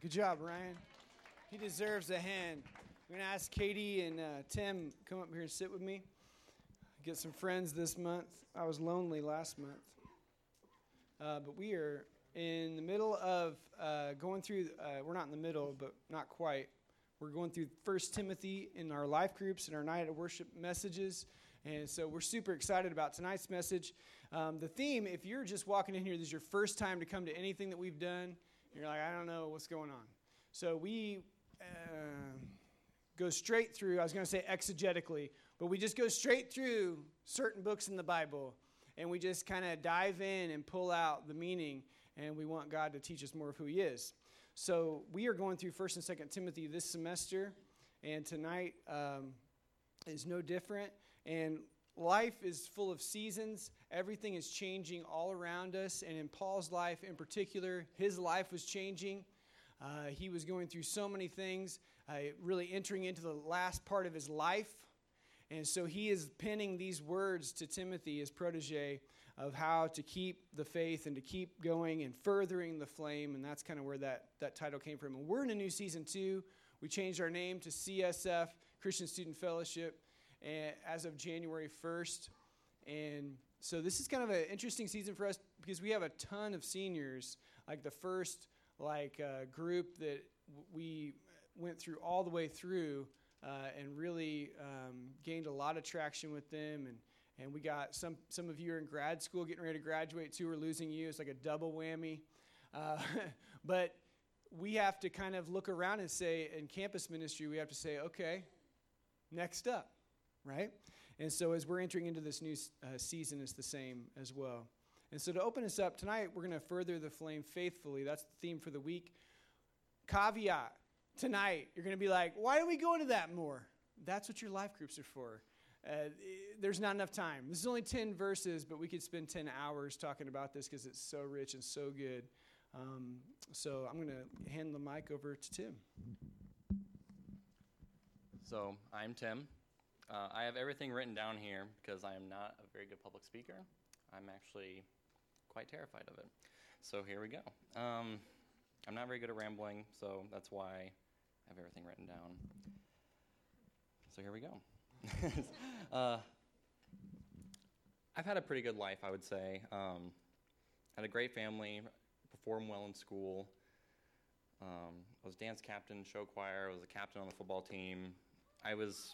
Good job, Ryan. He deserves a hand. We're going to ask Katie and uh, Tim come up here and sit with me. Get some friends this month. I was lonely last month. Uh, but we are in the middle of uh, going through, uh, we're not in the middle, but not quite. We're going through First Timothy in our life groups and our night of worship messages. And so we're super excited about tonight's message. Um, the theme, if you're just walking in here, this is your first time to come to anything that we've done, you're like, I don't know what's going on. So we uh, go straight through, I was going to say exegetically, but we just go straight through certain books in the Bible and we just kind of dive in and pull out the meaning and we want God to teach us more of who he is. So we are going through 1st and 2nd Timothy this semester and tonight um, is no different. And life is full of seasons. Everything is changing all around us. And in Paul's life in particular, his life was changing. Uh, he was going through so many things, uh, really entering into the last part of his life. And so he is penning these words to Timothy, his protege, of how to keep the faith and to keep going and furthering the flame. And that's kind of where that, that title came from. And we're in a new season, too. We changed our name to CSF, Christian Student Fellowship as of January 1st. And so this is kind of an interesting season for us because we have a ton of seniors, like the first like uh, group that we went through all the way through uh, and really um, gained a lot of traction with them. And and we got some some of you are in grad school getting ready to graduate too we're losing you. It's like a double whammy. Uh, but we have to kind of look around and say in campus ministry we have to say okay next up right? And so as we're entering into this new uh, season, it's the same as well. And so to open us up tonight, we're going to further the flame faithfully. That's the theme for the week. Caveat tonight, you're going to be like, why do we go into that more? That's what your life groups are for. Uh, there's not enough time. This is only 10 verses, but we could spend 10 hours talking about this because it's so rich and so good. Um, so I'm going to hand the mic over to Tim. So I'm Tim. Uh, I have everything written down here because I am not a very good public speaker. I'm actually quite terrified of it. So here we go. Um, I'm not very good at rambling, so that's why I have everything written down. So here we go. uh, I've had a pretty good life, I would say. Um, had a great family, performed well in school. Um, I was dance captain, show choir. I was a captain on the football team. I was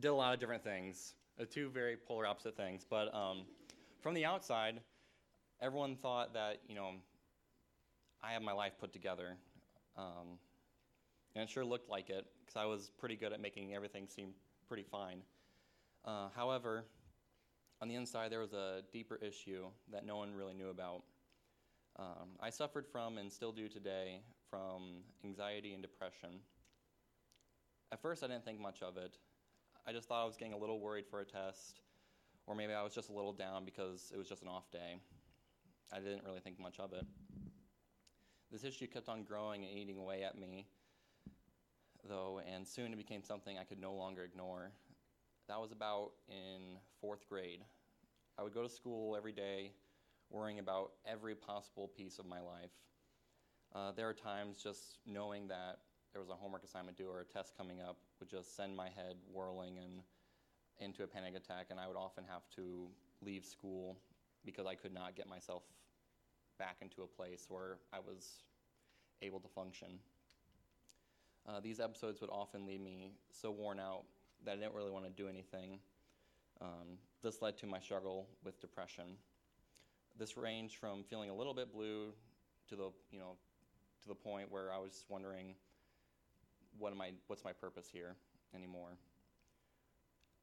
did a lot of different things, uh, two very polar opposite things. But um, from the outside, everyone thought that, you know, I had my life put together. Um, and it sure looked like it because I was pretty good at making everything seem pretty fine. Uh, however, on the inside, there was a deeper issue that no one really knew about. Um, I suffered from and still do today from anxiety and depression. At first, I didn't think much of it I just thought I was getting a little worried for a test, or maybe I was just a little down because it was just an off day. I didn't really think much of it. This issue kept on growing and eating away at me, though, and soon it became something I could no longer ignore. That was about in fourth grade. I would go to school every day worrying about every possible piece of my life. Uh, there are times just knowing that there was a homework assignment due or a test coming up would just send my head whirling and into a panic attack, and I would often have to leave school because I could not get myself back into a place where I was able to function. Uh, these episodes would often leave me so worn out that I didn't really want to do anything. Um, this led to my struggle with depression. This ranged from feeling a little bit blue to the you know to the point where I was wondering what am I, what's my purpose here anymore.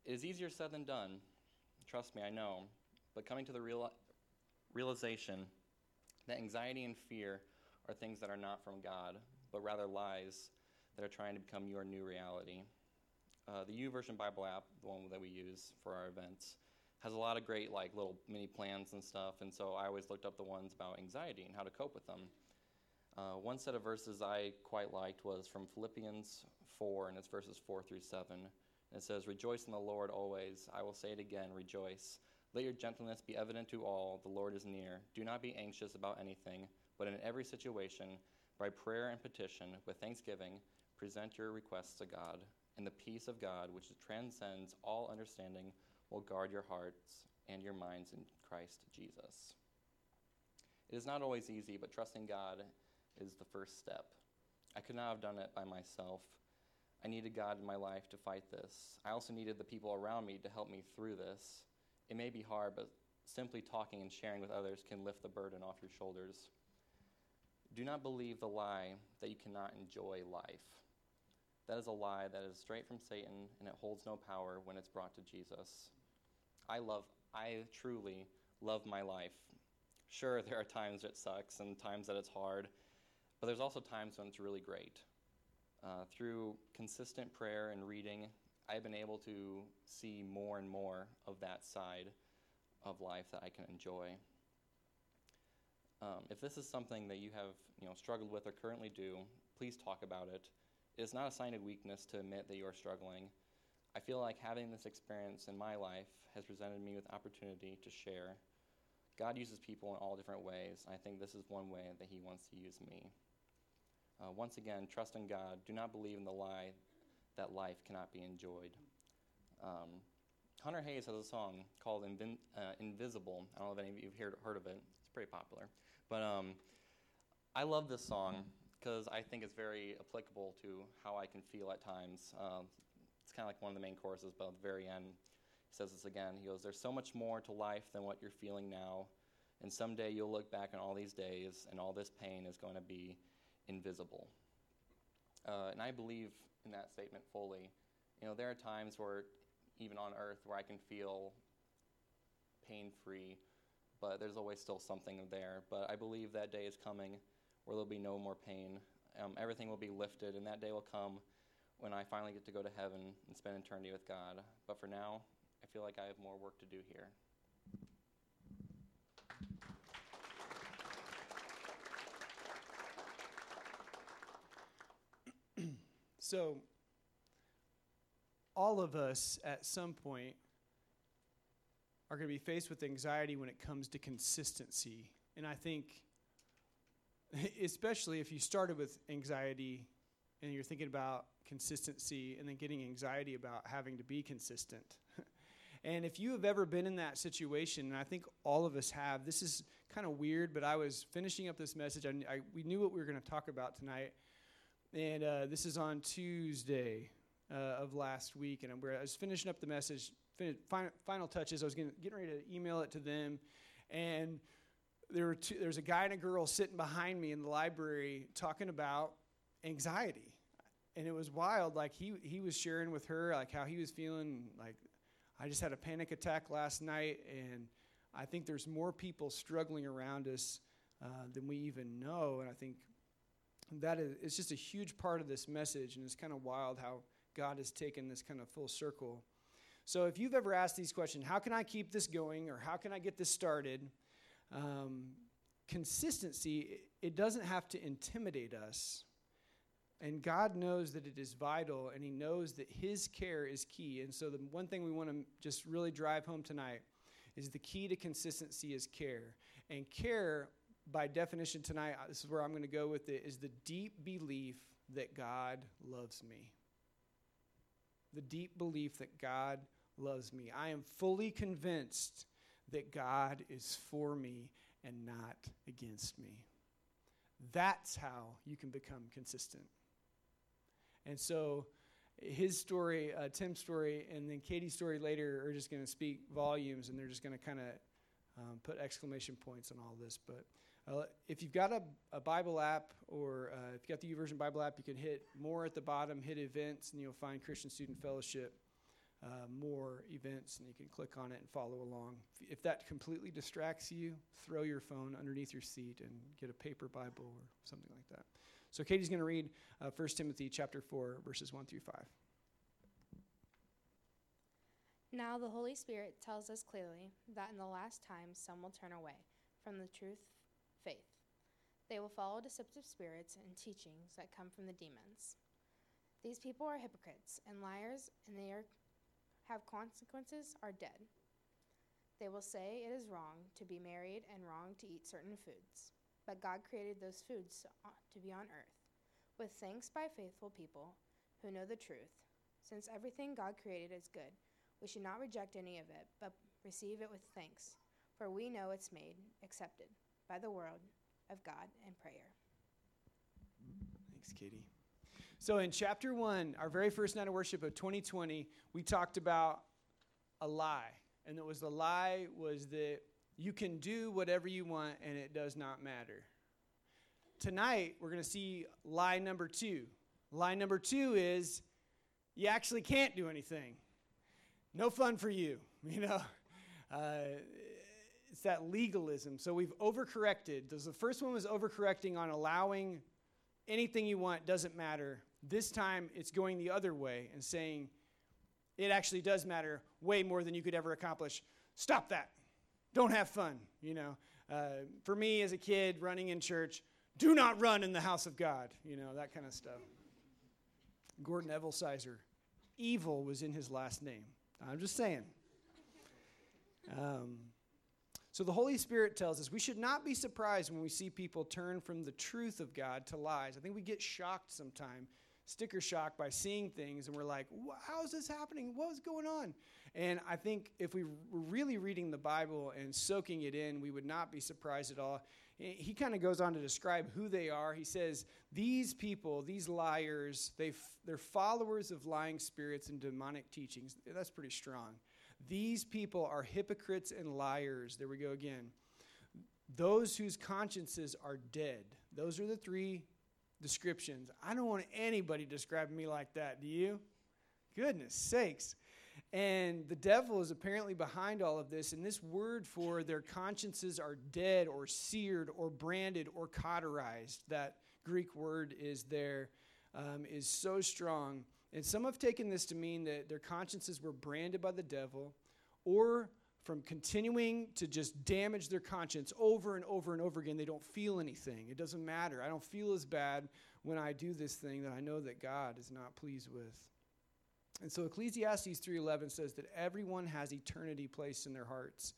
It is easier said than done. Trust me, I know. But coming to the real, realization that anxiety and fear are things that are not from God, but rather lies that are trying to become your new reality. Uh, the YouVersion Bible app, the one that we use for our events, has a lot of great like little mini plans and stuff, and so I always looked up the ones about anxiety and how to cope with them. Uh, one set of verses I quite liked was from Philippians 4, and it's verses 4 through 7. And it says, Rejoice in the Lord always. I will say it again, rejoice. Let your gentleness be evident to all. The Lord is near. Do not be anxious about anything, but in every situation, by prayer and petition with thanksgiving, present your requests to God, and the peace of God, which transcends all understanding, will guard your hearts and your minds in Christ Jesus. It is not always easy, but trusting God is the first step. I could not have done it by myself. I needed God in my life to fight this. I also needed the people around me to help me through this. It may be hard, but simply talking and sharing with others can lift the burden off your shoulders. Do not believe the lie that you cannot enjoy life. That is a lie that is straight from Satan and it holds no power when it's brought to Jesus. I love, I truly love my life. Sure, there are times it sucks and times that it's hard, but there's also times when it's really great. Uh, through consistent prayer and reading, I've been able to see more and more of that side of life that I can enjoy. Um, if this is something that you have you know, struggled with or currently do, please talk about it. It is not a sign of weakness to admit that you are struggling. I feel like having this experience in my life has presented me with opportunity to share. God uses people in all different ways. I think this is one way that He wants to use me. Uh, once again, trust in God. Do not believe in the lie that life cannot be enjoyed. Um, Hunter Hayes has a song called Invin- uh, Invisible. I don't know if any of you have heard, heard of it. It's pretty popular. But um, I love this song because I think it's very applicable to how I can feel at times. Um, it's kind of like one of the main choruses, but at the very end, he says this again. He goes, There's so much more to life than what you're feeling now. And someday you'll look back on all these days, and all this pain is going to be invisible. Uh, and I believe in that statement fully. You know, there are times where, even on earth, where I can feel pain free, but there's always still something there. But I believe that day is coming where there'll be no more pain. Um, everything will be lifted, and that day will come when I finally get to go to heaven and spend eternity with God. But for now, I feel like I have more work to do here. So, all of us at some point are going to be faced with anxiety when it comes to consistency. And I think, especially if you started with anxiety and you're thinking about consistency and then getting anxiety about having to be consistent. and if you have ever been in that situation, and I think all of us have, this is kind of weird, but I was finishing up this message. I, I we knew what we were going to talk about tonight. And uh, this is on Tuesday uh, of last week. And I was finishing up the message, fin- final, final touches. I was getting, getting ready to email it to them. And there were two, there was a guy and a girl sitting behind me in the library talking about anxiety. And it was wild. Like he, he was sharing with her like how he was feeling like I just had a panic attack last night and I think there's more people struggling around us uh, than we even know. And I think that is it's just a huge part of this message, and it's kind of wild how God has taken this kind of full circle. So, if you've ever asked these questions, how can I keep this going, or how can I get this started? Um, consistency, it doesn't have to intimidate us. And God knows that it is vital, and He knows that His care is key. And so, the one thing we want to just really drive home tonight is the key to consistency is care. And care by definition tonight, uh, this is where I'm going to go with it, is the deep belief that God loves me. The deep belief that God loves me. I am fully convinced that God is for me and not against me. That's how you can become consistent. And so, his story, uh, Tim's story, and then Katie's story later are just going to speak volumes, and they're just going to kind of um, put exclamation points on all this. But uh, if you've got a, a Bible app or uh, if you've got the YouVersion Bible app, you can hit more at the bottom, hit events, and you'll find Christian Student Fellowship, uh, more events, and you can click on it and follow along. If, if that completely distracts you, throw your phone underneath your seat and get a paper Bible or something like that. So Katie's going to read uh, 1 Timothy chapter 4, verses 1 through 5. Now the Holy Spirit tells us clearly that in the last times some will turn away from the truth faith. They will follow deceptive spirits and teachings that come from the demons. These people are hypocrites and liars, and they are, have consequences are dead. They will say it is wrong to be married and wrong to eat certain foods. but God created those foods to uh, be on earth, with thanks by faithful people who know the truth. Since everything God created is good, we should not reject any of it, but receive it with thanks, for we know it's made accepted by the word of God and prayer. Thanks, Katie. So, in chapter one, our very first night of worship of 2020, we talked about a lie. And it was the lie was that you can do whatever you want and it does not matter. Tonight, we're going to see lie number two. Lie number two is you actually can't do anything. No fun for you, you know. Uh, it's that legalism. So we've overcorrected. The first one was overcorrecting on allowing anything you want doesn't matter. This time it's going the other way and saying it actually does matter way more than you could ever accomplish. Stop that. Don't have fun, you know. Uh, for me as a kid running in church, do not run in the house of God, you know, that kind of stuff. Gordon Evelsizer, evil was in his last name. I'm just saying. Um, so the Holy Spirit tells us we should not be surprised when we see people turn from the truth of God to lies. I think we get shocked sometimes sticker shock by seeing things and we're like, how is this happening? What's going on? And I think if we were really reading the Bible and soaking it in, we would not be surprised at all. He kind of goes on to describe who they are. He says, These people, these liars, they they're followers of lying spirits and demonic teachings. That's pretty strong. These people are hypocrites and liars. There we go again. Those whose consciences are dead. Those are the three descriptions. I don't want anybody describing me like that. Do you? Goodness sakes. And the devil is apparently behind all of this. And this word for their consciences are dead or seared or branded or cauterized, that Greek word is there, um, is so strong. And some have taken this to mean that their consciences were branded by the devil or from continuing to just damage their conscience over and over and over again. They don't feel anything. It doesn't matter. I don't feel as bad when I do this thing that I know that God is not pleased with. And so Ecclesiastes 3:11 says that everyone has eternity placed in their hearts.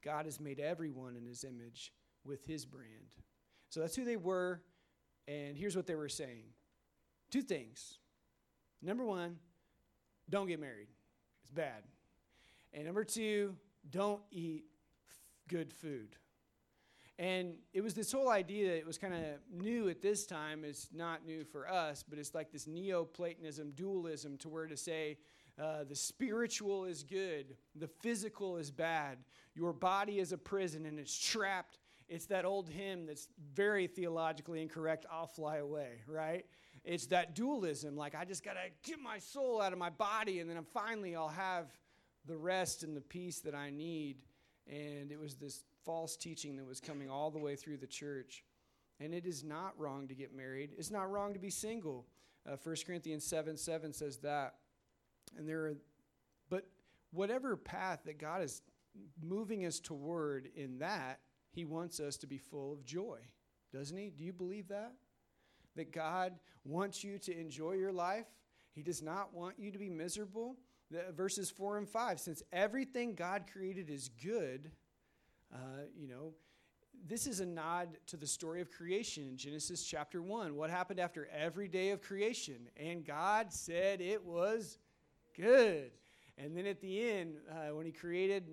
God has made everyone in his image with his brand. So that's who they were and here's what they were saying. Two things. Number 1, don't get married. It's bad. And number 2, don't eat f- good food. And it was this whole idea that it was kind of new at this time. It's not new for us, but it's like this Neoplatonism, dualism, to where to say uh, the spiritual is good, the physical is bad, your body is a prison and it's trapped. It's that old hymn that's very theologically incorrect, I'll fly away, right? It's that dualism, like I just got to get my soul out of my body and then I'm finally I'll have the rest and the peace that I need. And it was this false teaching that was coming all the way through the church. And it is not wrong to get married, it's not wrong to be single. Uh, 1 Corinthians 7 7 says that. And there are, but whatever path that God is moving us toward in that, He wants us to be full of joy, doesn't He? Do you believe that? That God wants you to enjoy your life? He does not want you to be miserable. The, verses 4 and 5 since everything god created is good uh, you know this is a nod to the story of creation in genesis chapter 1 what happened after every day of creation? And god said it was good. And then at the end uh, when he created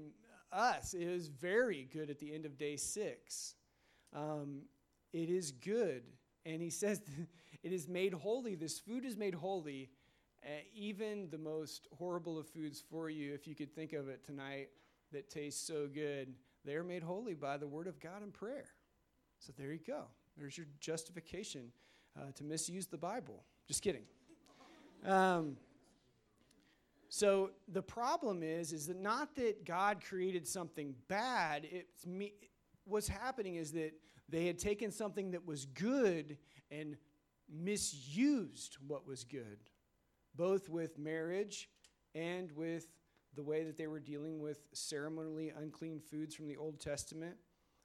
us it was very good at the end of day 6 um, it is good and he says it is made holy this food is made holy uh, even the most horrible of foods for you, if you could think of it tonight, that tastes so good, they're made holy by the word of God and prayer. So there you go. There's your justification uh, to misuse the Bible. Just kidding. Um, so the problem is, is that not that God created something bad. It's me. What's happening is that they had taken something that was good and misused what was good both with marriage and with the way that they were dealing with ceremonially unclean foods from the Old Testament,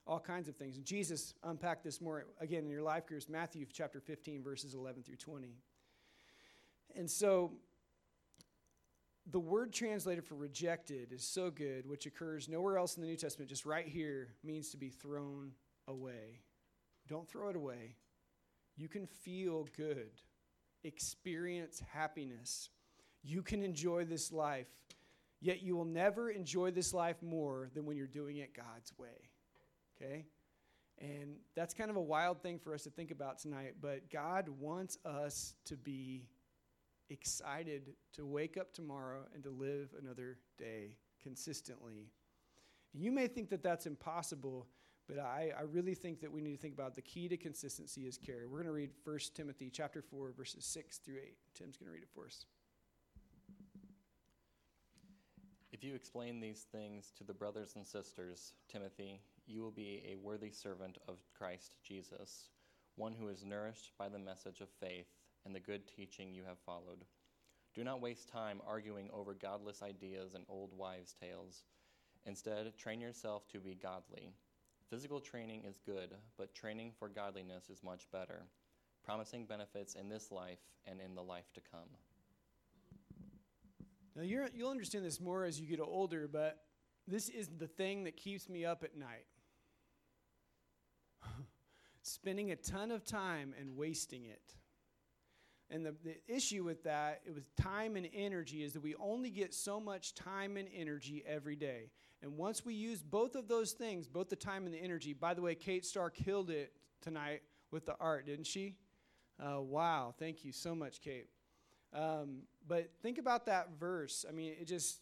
all kinds of things. And Jesus unpacked this more again in your life groups, Matthew chapter 15, verses 11 through 20. And so the word translated for rejected is so good, which occurs nowhere else in the New Testament, just right here, means to be thrown away. Don't throw it away. You can feel good, experience happiness. You can enjoy this life, yet you will never enjoy this life more than when you're doing it God's way. Okay? And that's kind of a wild thing for us to think about tonight, but God wants us to be excited to wake up tomorrow and to live another day consistently. You may think that that's impossible, but I, I really think that we need to think about the key to consistency is care. We're going to read 1 Timothy chapter 4, verses 6 through 8. Tim's going to read it for us. If you explain these things to the brothers and sisters, Timothy, you will be a worthy servant of Christ Jesus, one who is nourished by the message of faith and the good teaching you have followed. Do not waste time arguing over godless ideas and old wives' tales. Instead, train yourself to be godly. Physical training is good, but training for godliness is much better, promising benefits in this life and in the life to come. Now, you will understand this more as you get older, but this is the thing that keeps me up at night. Spending a ton of time and wasting it. And the, the issue with that, it was time and energy, is that we only get so much time and energy every day. And once we use both of those things, both the time and the energy, by the way, Kate Starr killed it tonight with the art, didn't she? Uh, wow, thank you so much, Kate. Um, but think about that verse. I mean, it just,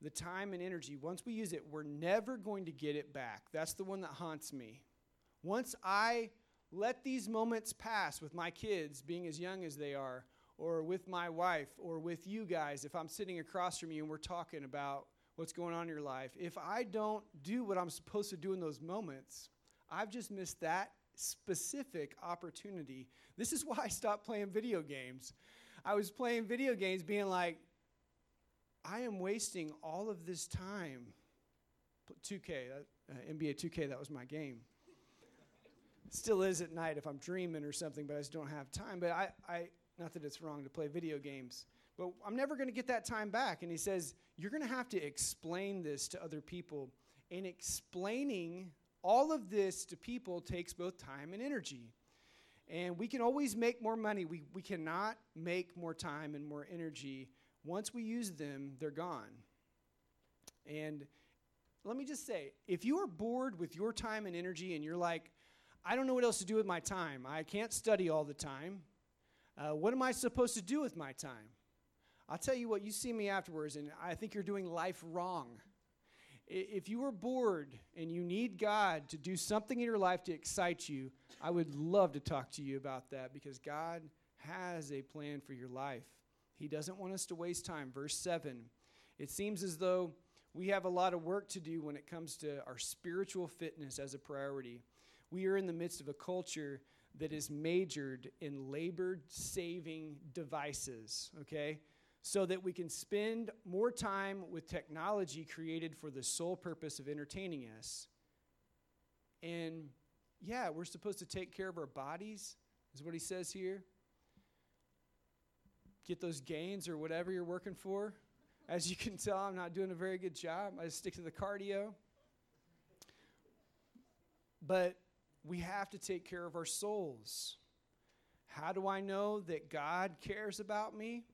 the time and energy, once we use it, we're never going to get it back. That's the one that haunts me. Once I let these moments pass with my kids being as young as they are, or with my wife, or with you guys, if I'm sitting across from you and we're talking about what's going on in your life, if I don't do what I'm supposed to do in those moments, I've just missed that specific opportunity. This is why I stopped playing video games. I was playing video games being like, I am wasting all of this time. 2K, uh, NBA 2K, that was my game. Still is at night if I'm dreaming or something, but I just don't have time. But I, I not that it's wrong to play video games, but I'm never going to get that time back. And he says, You're going to have to explain this to other people. And explaining all of this to people takes both time and energy. And we can always make more money. We, we cannot make more time and more energy. Once we use them, they're gone. And let me just say if you are bored with your time and energy and you're like, I don't know what else to do with my time, I can't study all the time, uh, what am I supposed to do with my time? I'll tell you what, you see me afterwards, and I think you're doing life wrong. If you are bored and you need God to do something in your life to excite you, I would love to talk to you about that because God has a plan for your life. He doesn't want us to waste time. Verse 7 it seems as though we have a lot of work to do when it comes to our spiritual fitness as a priority. We are in the midst of a culture that is majored in labor saving devices, okay? so that we can spend more time with technology created for the sole purpose of entertaining us. And yeah, we're supposed to take care of our bodies, is what he says here. Get those gains or whatever you're working for. As you can tell, I'm not doing a very good job. I stick to the cardio. But we have to take care of our souls. How do I know that God cares about me?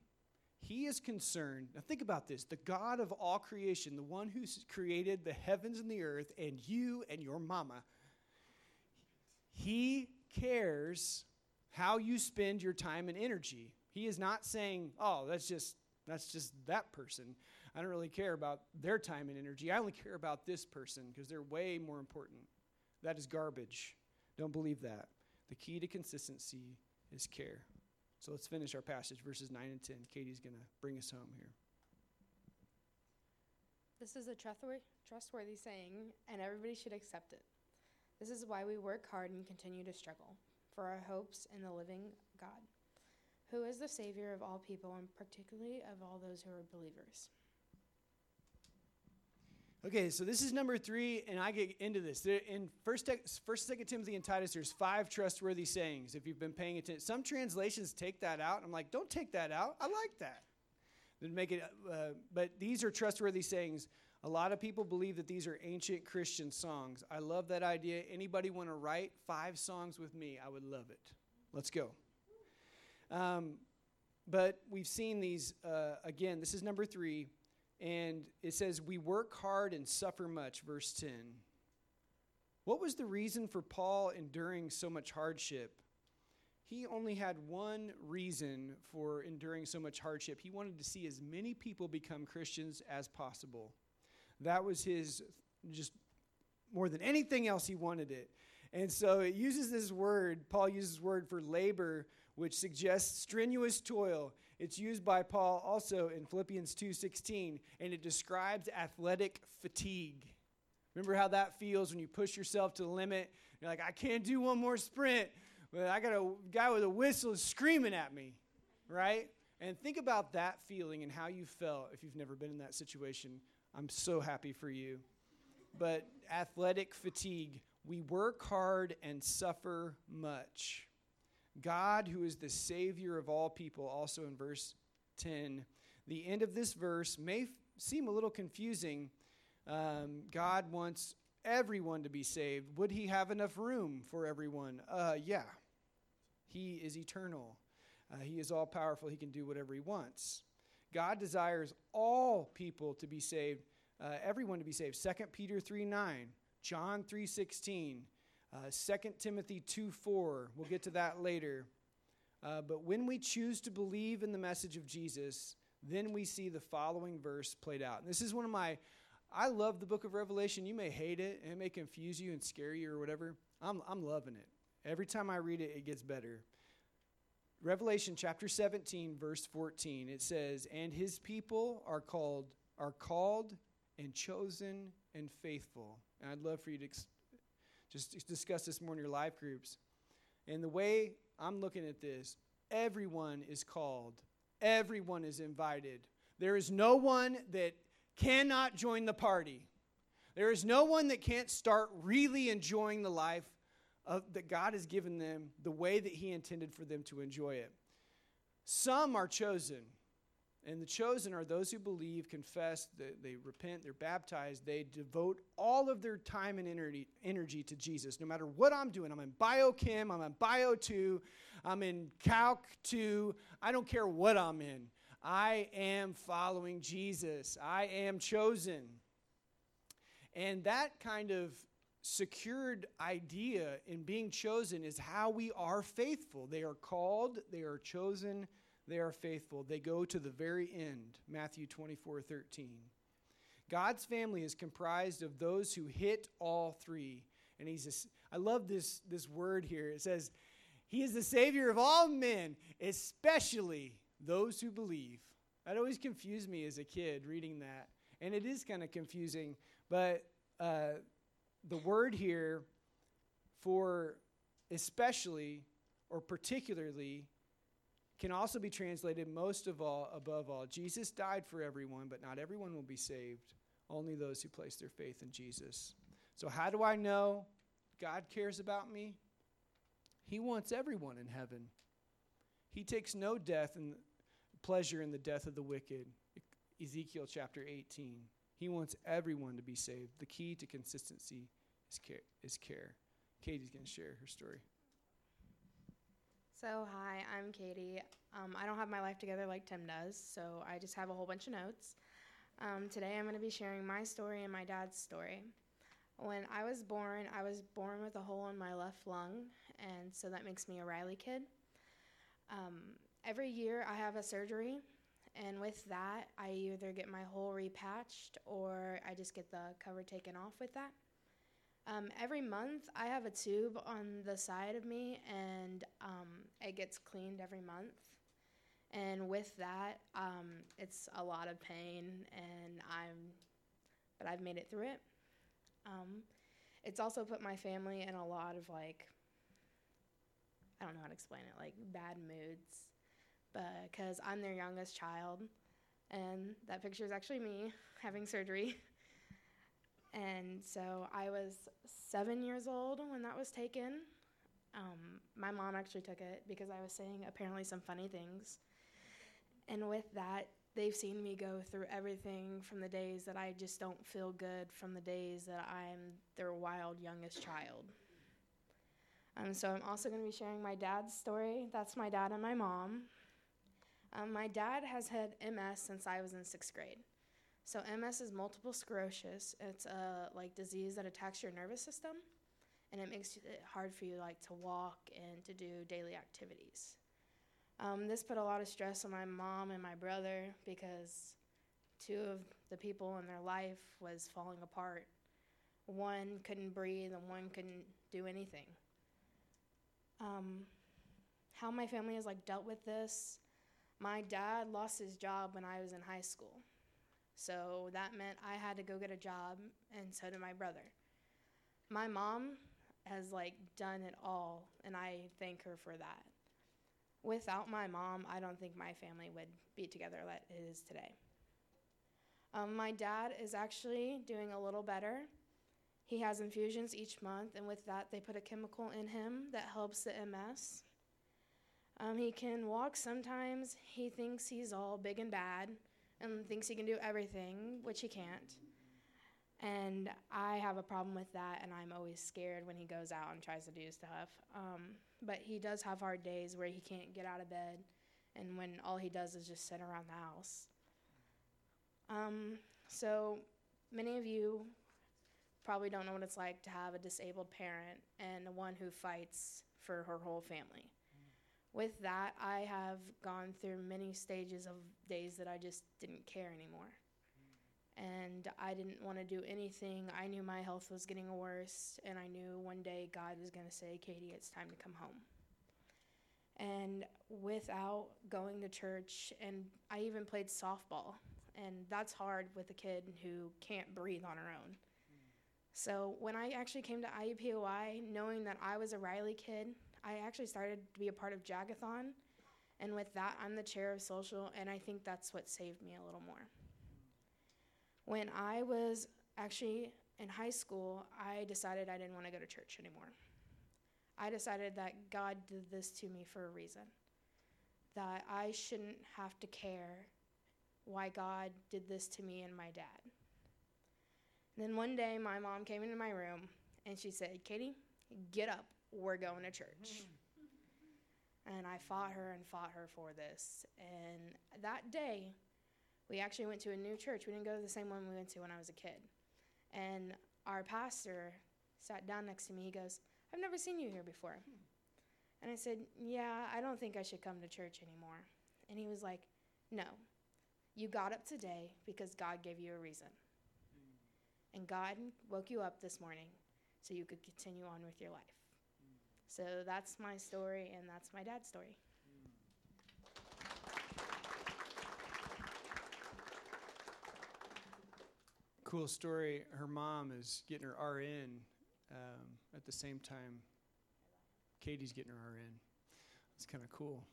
He is concerned. Now, think about this the God of all creation, the one who created the heavens and the earth, and you and your mama, he cares how you spend your time and energy. He is not saying, oh, that's just that's just that person. I don't really care about their time and energy. I only care about this person because they're way more important. That is garbage. Don't believe that. The key to consistency is care. So let's finish our passage, verses 9 and 10. Katie's going to bring us home here. This is a trustworthy saying, and everybody should accept it. This is why we work hard and continue to struggle for our hopes in the living God, who is the Savior of all people, and particularly of all those who are believers. Okay, so this is number three, and I get into this. In First, First, Second Timothy, and Titus, there's five trustworthy sayings. If you've been paying attention, some translations take that out. I'm like, don't take that out. I like that. Then make it. Uh, but these are trustworthy sayings. A lot of people believe that these are ancient Christian songs. I love that idea. Anybody want to write five songs with me? I would love it. Let's go. Um, but we've seen these uh, again. This is number three, and it says, We work hard and suffer much, verse 10. What was the reason for Paul enduring so much hardship? He only had one reason for enduring so much hardship. He wanted to see as many people become Christians as possible. That was his, just more than anything else, he wanted it. And so it uses this word, Paul uses word for labor, which suggests strenuous toil. It's used by Paul also in Philippians 2:16, and it describes athletic fatigue. Remember how that feels when you push yourself to the limit? You're like, I can't do one more sprint, but I got a guy with a whistle screaming at me, right? And think about that feeling and how you felt if you've never been in that situation. I'm so happy for you. But athletic fatigue, we work hard and suffer much. God, who is the Savior of all people, also in verse 10. The end of this verse may f- seem a little confusing. Um, God wants everyone to be saved. Would He have enough room for everyone? Uh, yeah. He is eternal, uh, He is all powerful. He can do whatever He wants. God desires all people to be saved, uh, everyone to be saved. 2 Peter 3 9, John 3 16. Uh, 2 Timothy 2 4, we'll get to that later. Uh, but when we choose to believe in the message of Jesus, then we see the following verse played out. And this is one of my, I love the book of Revelation. You may hate it, and it may confuse you and scare you or whatever. I'm, I'm loving it. Every time I read it, it gets better. Revelation chapter 17, verse 14, it says, And his people are called, are called and chosen and faithful. And I'd love for you to just discuss this more in your life groups. And the way I'm looking at this, everyone is called, everyone is invited. There is no one that cannot join the party. There is no one that can't start really enjoying the life of, that God has given them the way that He intended for them to enjoy it. Some are chosen. And the chosen are those who believe, confess, they, repent, they're baptized, they devote all of their time and energy, energy to Jesus. No matter what I'm doing, I'm in biochem, I'm in bio 2, I'm in calc 2, I don't care what I'm in. I am following Jesus. I am chosen. And that kind of secured idea in being chosen is how we are faithful. They are called, they are chosen, they are faithful. They go to the very end. Matthew 24 13. God's family is comprised of those who hit all three. And he's a, I love this, this word here. It says, He is the Savior of all men, especially those who believe. That always confused me as a kid reading that. And it is kind of confusing. But uh, the word here for especially or particularly can also be translated most of all, above all. Jesus died for everyone, but not everyone will be saved. Only those who place their faith in Jesus. So, how do I know God cares about me? He wants everyone in heaven. He takes no death and pleasure in the death of the wicked. Ezekiel chapter 18. He wants everyone to be saved. The key to consistency is care. Is care. Katie's going to share her story. So, hi, I'm Katie. Um, I don't have my life together like Tim does, so I just have a whole bunch of notes. Um, today, I'm going to be sharing my story and my dad's story. When I was born, I was born with a hole in my left lung, and so that makes me a Riley kid. Um, every year, I have a surgery, and with that, I either get my hole repatched or I just get the cover taken off with that. Um, every month, I have a tube on the side of me, and um, it gets cleaned every month. And with that, um, it's a lot of pain, and I'm, but I've made it through it. Um, it's also put my family in a lot of like, I don't know how to explain it, like bad moods, because I'm their youngest child, and that picture is actually me having surgery. And so I was seven years old when that was taken. Um, my mom actually took it because I was saying apparently some funny things. And with that, they've seen me go through everything from the days that I just don't feel good, from the days that I'm their wild youngest child. Um, so I'm also going to be sharing my dad's story. That's my dad and my mom. Um, my dad has had MS since I was in sixth grade. So MS is multiple sclerosis. It's a like disease that attacks your nervous system, and it makes it hard for you like to walk and to do daily activities. Um, this put a lot of stress on my mom and my brother because two of the people in their life was falling apart. One couldn't breathe and one couldn't do anything. Um, how my family has like dealt with this. My dad lost his job when I was in high school. So that meant I had to go get a job and so did my brother. My mom has like done it all and I thank her for that. Without my mom, I don't think my family would be together like it is today. Um, my dad is actually doing a little better. He has infusions each month, and with that, they put a chemical in him that helps the MS. Um, he can walk sometimes. He thinks he's all big and bad and thinks he can do everything, which he can't. And I have a problem with that, and I'm always scared when he goes out and tries to do stuff. Um, but he does have hard days where he can't get out of bed, and when all he does is just sit around the house. Um, so many of you probably don't know what it's like to have a disabled parent and the one who fights for her whole family. With that, I have gone through many stages of days that I just didn't care anymore. And I didn't want to do anything. I knew my health was getting worse, and I knew one day God was going to say, Katie, it's time to come home. And without going to church, and I even played softball, and that's hard with a kid who can't breathe on her own. So when I actually came to IUPUI, knowing that I was a Riley kid, I actually started to be a part of Jagathon. And with that, I'm the chair of social, and I think that's what saved me a little more. When I was actually in high school, I decided I didn't want to go to church anymore. I decided that God did this to me for a reason, that I shouldn't have to care why God did this to me and my dad. And then one day, my mom came into my room and she said, Katie, get up we're going to church. Mm-hmm. And I fought her and fought her for this. And that day, we actually went to a new church. We didn't go to the same one we went to when I was a kid. And our pastor sat down next to me. He goes, I've never seen you here before. Hmm. And I said, Yeah, I don't think I should come to church anymore. And he was like, No, you got up today because God gave you a reason. Hmm. And God woke you up this morning so you could continue on with your life. So that's my story, and that's my dad's story. Cool story. Her mom is getting her RN um, at the same time Katie's getting her RN. It's kind of cool.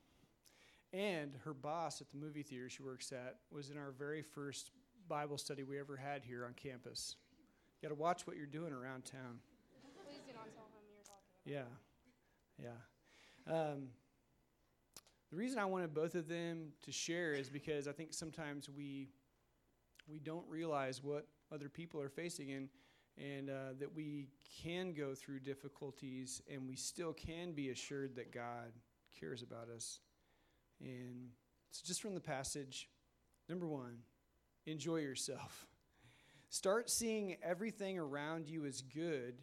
And her boss at the movie theater she works at was in our very first Bible study we ever had here on campus. You got to watch what you're doing around town. Please do not tell him you're talking Yeah. Yeah. Um, the reason I wanted both of them to share is because I think sometimes we we don't realize what other people are facing and and uh, that we can go through difficulties and we still can be assured that God cares about us. And so just from the passage, number one, enjoy yourself. Start seeing everything around you as good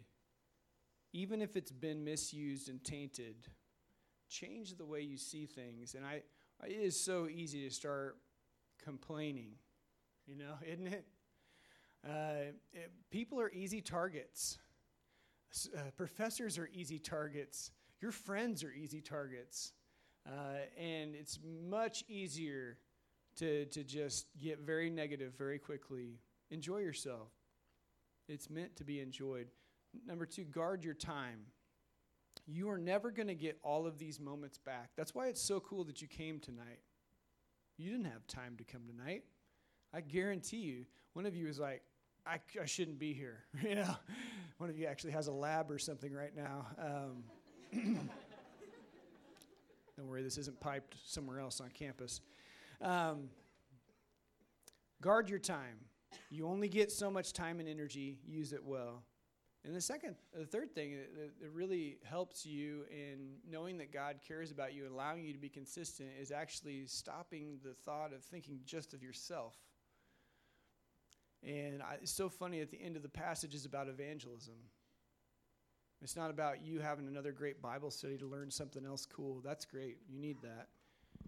even if it's been misused and tainted, change the way you see things. And I, it is so easy to start complaining, you know, isn't it? Uh, it people are easy targets. Uh, professors are easy targets. Your friends are easy targets. Uh, and it's much easier to, to just get very negative very quickly. Enjoy yourself. It's meant to be enjoyed. Number two, guard your time. You are never going to get all of these moments back. That's why it's so cool that you came tonight. You didn't have time to come tonight. I guarantee you, one of you is like, I, I shouldn't be here. you know, one of you actually has a lab or something right now. Um, don't worry, this isn't piped somewhere else on campus. Um, Guard your time. You only get so much time and energy, use it well. And the second, the third thing that, really helps you in knowing that God cares about you and allowing you to be consistent is actually stopping the thought of thinking just of yourself. And I, it's so funny at the end of the passage is about evangelism. It's not about you having another great Bible study to learn something else cool. That's great. You need that.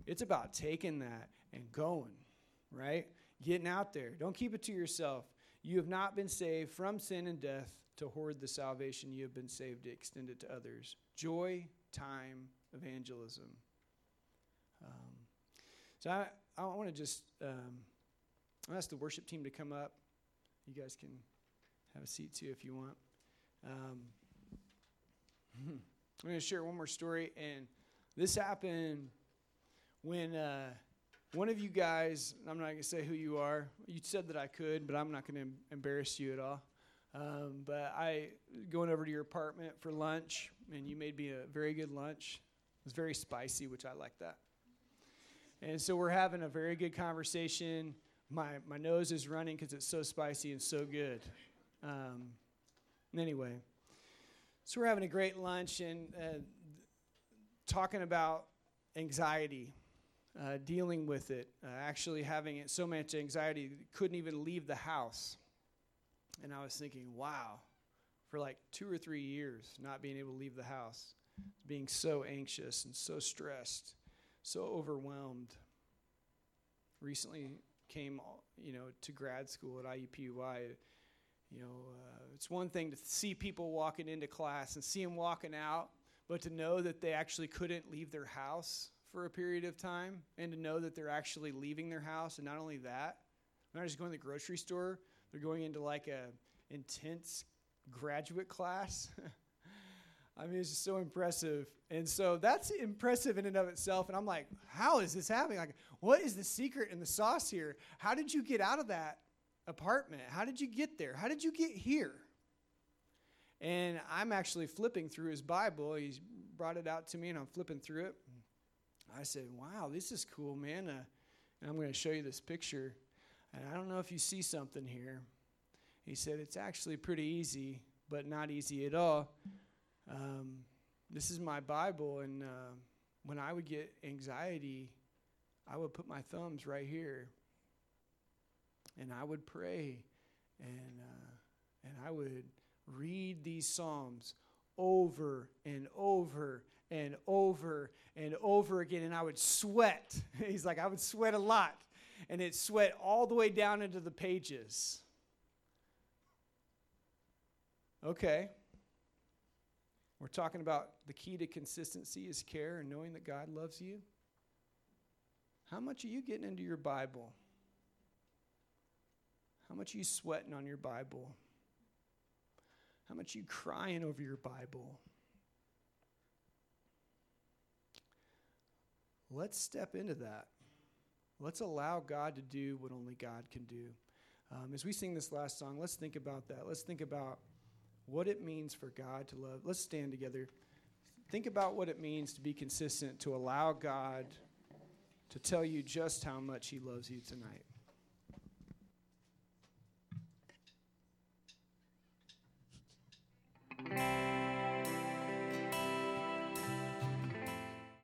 It's about taking that and going, right? Getting out there. Don't keep it to yourself. You have not been saved from sin and death to hoard the salvation you have been saved to extend it to others. Joy, time, evangelism. Um, so I, I want to just um, ask the worship team to come up. You guys can have a seat too if you want. Um, I'm going to share one more story, and this happened when uh, one of you guys, I'm not going to say who you are, you said that I could, but I'm not going to embarrass you at all. Um, but I going over to your apartment for lunch, and you made me a very good lunch. It was very spicy, which I like that. And so we're having a very good conversation. My my nose is running because it's so spicy and so good. Um, anyway, so we're having a great lunch and uh, talking about anxiety. Uh, dealing with it, uh, actually having it so much anxiety, couldn't even leave the house. And I was thinking, wow, for like two or three years, not being able to leave the house, being so anxious and so stressed, so overwhelmed. Recently came, you know, to grad school at IUPUI. You know, uh, it's one thing to see people walking into class and see them walking out, but to know that they actually couldn't leave their house for a period of time and to know that they're actually leaving their house. And not only that, they're not just going to the grocery store, they're going into like a intense graduate class. I mean, it's just so impressive. And so that's impressive in and of itself. And I'm like, how is this happening? Like, what is the secret and the sauce here? How did you get out of that apartment? How did you get there? How did you get here? And I'm actually flipping through his Bible. He's brought it out to me, and I'm flipping through it. I said, wow, this is cool, man. Uh, and I'm going to show you this picture. And I don't know if you see something here. He said, It's actually pretty easy, but not easy at all. Um, this is my Bible, and uh, when I would get anxiety, I would put my thumbs right here, and I would pray, and uh, and I would read these psalms over and over and over and over again, and I would sweat. He's like, I would sweat a lot, and it sweat all the way down into the pages. Okay. We're talking about the key to consistency is care and knowing that God loves you. How much are you getting into your Bible? How much are you sweating on your Bible? How much are you crying over your Bible? Let's step into that. Let's allow God to do what only God can do. Um, as we sing this last song, let's think about that. Let's think about what it means for God to love. Let's stand together. Think about what it means to be consistent, to allow God to tell you just how much He loves you tonight.